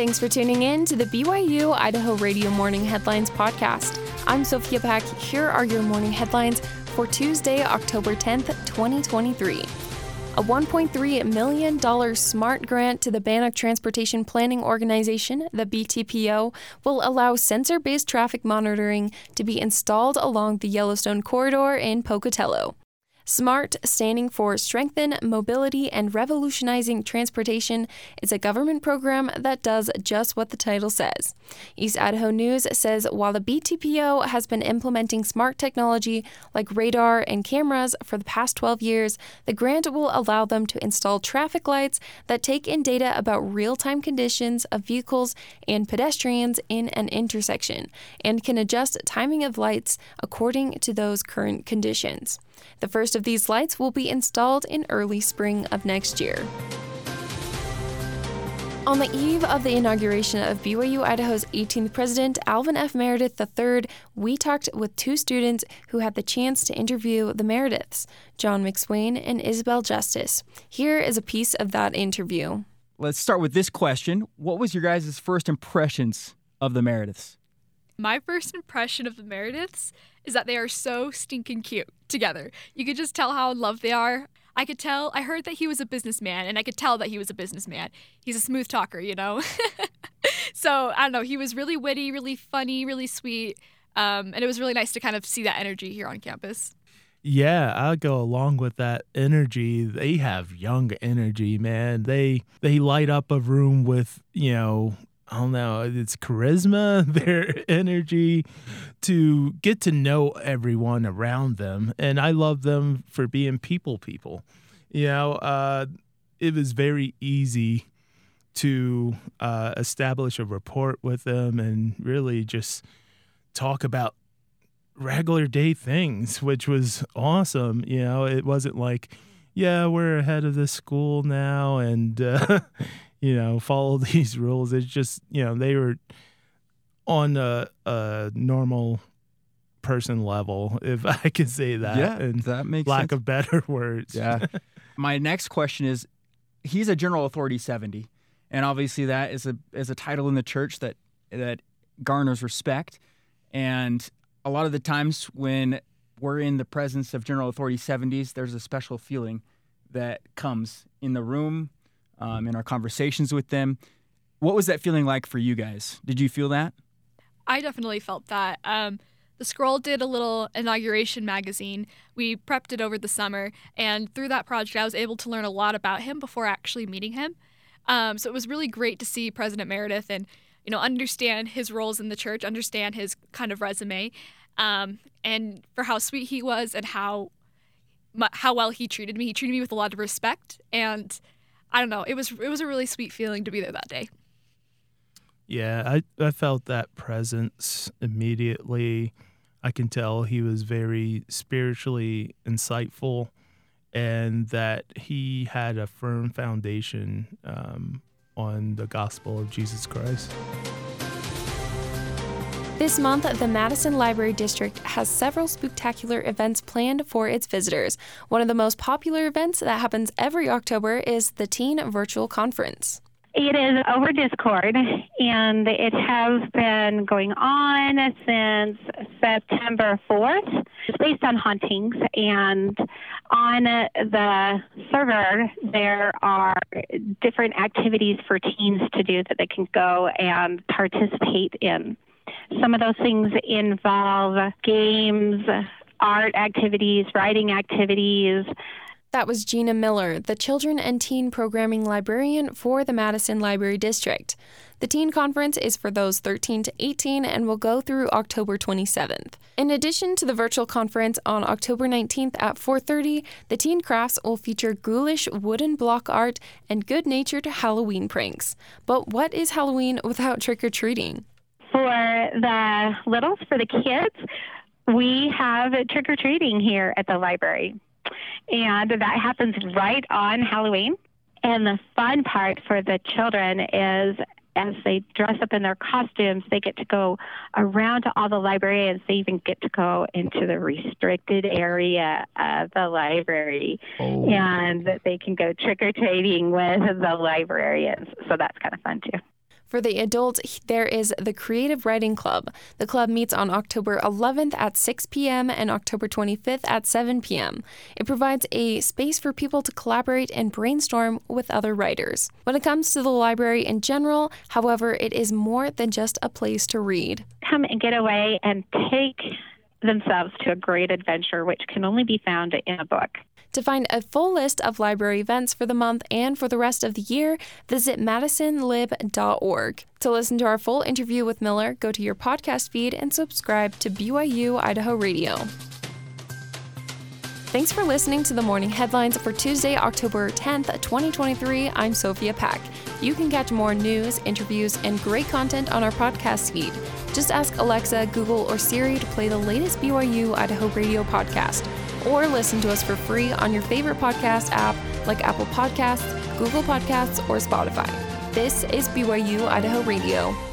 Thanks for tuning in to the BYU Idaho Radio Morning Headlines podcast. I'm Sophia Pack. Here are your morning headlines for Tuesday, October 10th, 2023. A $1.3 million SMART grant to the Bannock Transportation Planning Organization, the BTPO, will allow sensor based traffic monitoring to be installed along the Yellowstone Corridor in Pocatello. SMART, standing for Strengthen Mobility and Revolutionizing Transportation, is a government program that does just what the title says. East Idaho News says while the BTPO has been implementing smart technology like radar and cameras for the past 12 years, the grant will allow them to install traffic lights that take in data about real time conditions of vehicles and pedestrians in an intersection and can adjust timing of lights according to those current conditions. The first of these lights will be installed in early spring of next year. On the eve of the inauguration of BYU Idaho's 18th president, Alvin F. Meredith III, we talked with two students who had the chance to interview the Merediths, John McSwain and Isabel Justice. Here is a piece of that interview. Let's start with this question What was your guys' first impressions of the Merediths? My first impression of the Merediths is that they are so stinking cute together. You could just tell how in love they are. I could tell, I heard that he was a businessman, and I could tell that he was a businessman. He's a smooth talker, you know? so I don't know, he was really witty, really funny, really sweet. Um, and it was really nice to kind of see that energy here on campus. Yeah, I'll go along with that energy. They have young energy, man. They they light up a room with, you know, I don't know, it's charisma, their energy to get to know everyone around them. And I love them for being people people. You know, uh, it was very easy to uh, establish a rapport with them and really just talk about regular day things, which was awesome. You know, it wasn't like, yeah, we're ahead of the school now and, uh, you know, follow these rules. It's just, you know, they were on a, a normal person level, if I could say that. Yeah, and that makes lack sense. of better words. Yeah. My next question is he's a general authority 70 and obviously that is a is a title in the church that that garners respect and a lot of the times when we're in the presence of general authority 70s there's a special feeling that comes in the room um, in our conversations with them what was that feeling like for you guys did you feel that I definitely felt that. Um, the Scroll did a little inauguration magazine. We prepped it over the summer, and through that project, I was able to learn a lot about him before actually meeting him. Um, so it was really great to see President Meredith and you know understand his roles in the church, understand his kind of resume, um, and for how sweet he was and how how well he treated me. He treated me with a lot of respect, and I don't know. It was it was a really sweet feeling to be there that day. Yeah, I, I felt that presence immediately. I can tell he was very spiritually insightful and that he had a firm foundation um, on the gospel of Jesus Christ. This month, the Madison Library District has several spectacular events planned for its visitors. One of the most popular events that happens every October is the Teen Virtual Conference. It is over Discord, and it has been going on since September 4th. It's based on hauntings, and on the server, there are different activities for teens to do that they can go and participate in. Some of those things involve games, art activities, writing activities, That was Gina Miller, the Children and Teen Programming Librarian for the Madison Library District. The Teen Conference is for those 13 to 18 and will go through October 27th. In addition to the virtual conference on October 19th at 4:30, the Teen Crafts will feature ghoulish wooden block art and good-natured Halloween pranks. But what is Halloween without trick or treating? For the littles, for the kids, we have trick or treating here at the library. And that happens right on Halloween. And the fun part for the children is as they dress up in their costumes, they get to go around to all the librarians. They even get to go into the restricted area of the library. Oh. And they can go trick or treating with the librarians. So that's kind of fun too. For the adult, there is the Creative Writing Club. The club meets on October 11th at 6 p.m. and October 25th at 7 p.m. It provides a space for people to collaborate and brainstorm with other writers. When it comes to the library in general, however, it is more than just a place to read. Come and get away and take themselves to a great adventure, which can only be found in a book. To find a full list of library events for the month and for the rest of the year, visit madisonlib.org. To listen to our full interview with Miller, go to your podcast feed and subscribe to BYU Idaho Radio. Thanks for listening to the morning headlines for Tuesday, October 10th, 2023. I'm Sophia Pack. You can catch more news, interviews, and great content on our podcast feed. Just ask Alexa, Google, or Siri to play the latest BYU Idaho Radio podcast or listen to us for free on your favorite podcast app like Apple Podcasts, Google Podcasts, or Spotify. This is BYU Idaho Radio.